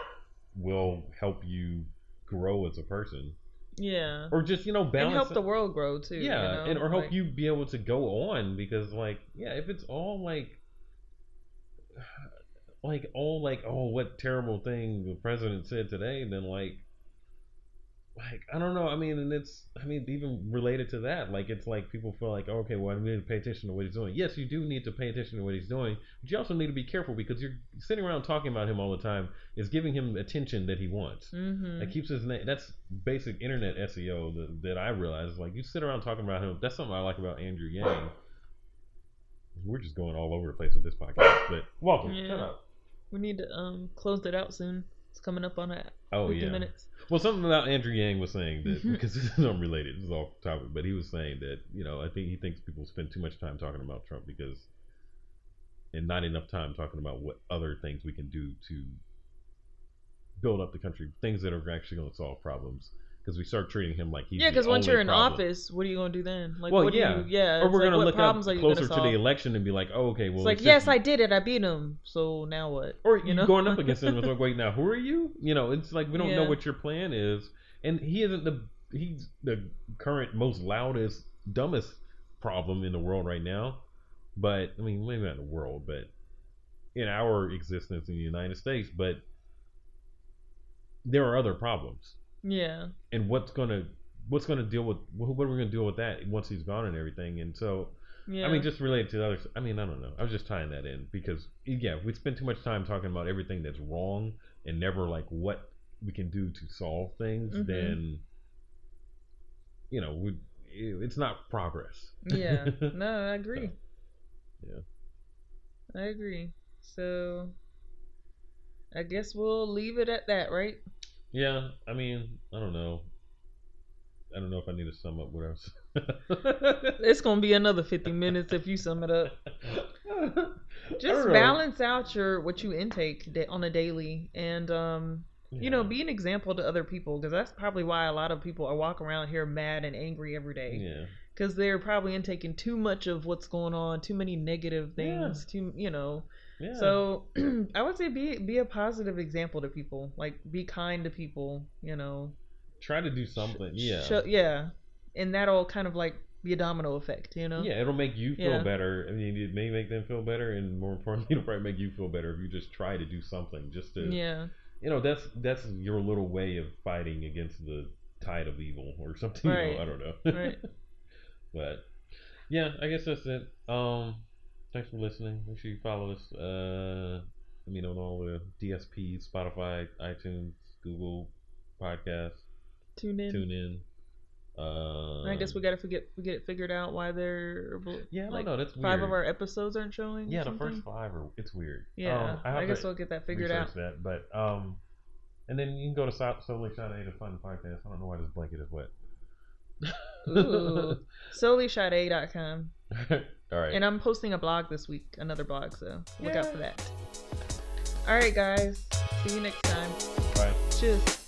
will help you grow as a person yeah, or just you know balance. and help the world grow too. yeah you know? and or help like- you be able to go on because like yeah if it's all like like all like oh what terrible thing the president said today then like like I don't know I mean and it's I mean even related to that like it's like people feel like okay well I need to pay attention to what he's doing yes you do need to pay attention to what he's doing but you also need to be careful because you're sitting around talking about him all the time is giving him attention that he wants Mhm. that keeps his name. That's basic internet SEO that, that I realize. Like you sit around talking about him. That's something I like about Andrew Yang. We're just going all over the place with this podcast, but welcome. Yeah. Shut up. We need to um close it out soon. It's coming up on that Oh 50 yeah. minutes. Well, something about Andrew Yang was saying that Mhm. because this is unrelated. This is off topic, but he was saying that you know I think he thinks people spend too much time talking about Trump because and not enough time talking about what other things we can do to build up the country, things that are actually going to solve problems. Because we start treating him like he's yeah, because once you're in office, what are you gonna do then? Like, Well, what do yeah. you, yeah. or we're like, gonna look problems up closer gonna the election and be like, oh, okay, well, it's like, yes, I did it. I beat him. So now what? Or you know? going up against him with like, wait, now who are you? You know, it's like we don't know what your plan is, and he isn't the he's the current most loudest, dumbest problem in the world right now. But I mean, maybe not in the world, but in our existence in the United States. But there are other problems, Yeah. and what's gonna what's gonna deal with what are we gonna deal with that once he's gone and everything? And so Yeah. I mean, just related to the other. I mean, I don't know. I was just tying that in because yeah, we spend too much time talking about everything that's wrong and never like what we can do to solve things. Mhm. Then you know, we it's not progress. yeah. No, I agree. yeah. I agree. So I guess we'll leave it at that, right? Yeah, I mean, I don't know. I don't know if I need to sum up what else. It's gonna be another fifty minutes if you sum it up. Just balance out your what you intake on a daily, and um, you know, be an example to other people because that's probably why a lot of people are walking around here mad and angry every day Yeah. because they're probably intaking too much of what's going on, too many negative things, Yeah. things, too you know. Yeah. So I would say be be a positive example to people, like be kind to people, you know. try to do something. Yeah. Show, yeah, and that'll kind of like be a domino effect, you know. Yeah, it'll make you feel Yeah. better. I mean, it may make them feel better, and more importantly, it'll probably make you feel better if you just try to do something. Just to, Yeah. you know, that's that's your little way of fighting against the tide of evil or something. You know, I don't know. Right. but yeah, I guess that's it. Um, thanks for listening. Make sure you follow us. Uh, I mean, on all the DSPs, Spotify, iTunes, Google Podcasts, TuneIn. tune in. Uh, I guess we gotta forget we get it figured out why they're Yeah, I don't like know. That's five weird. of our episodes aren't showing. Yeah, the first five are it's weird. Yeah, Um, have I guess we'll get that figured out. That, but um, and then you can go to so- Solely Shot A to fun podcast. I don't know why this blanket is wet. Ooh. SolelyShotA.com. All right. And I'm posting a blog this week, another blog, so look out for that. All right, guys. See you next time. Bye. Cheers.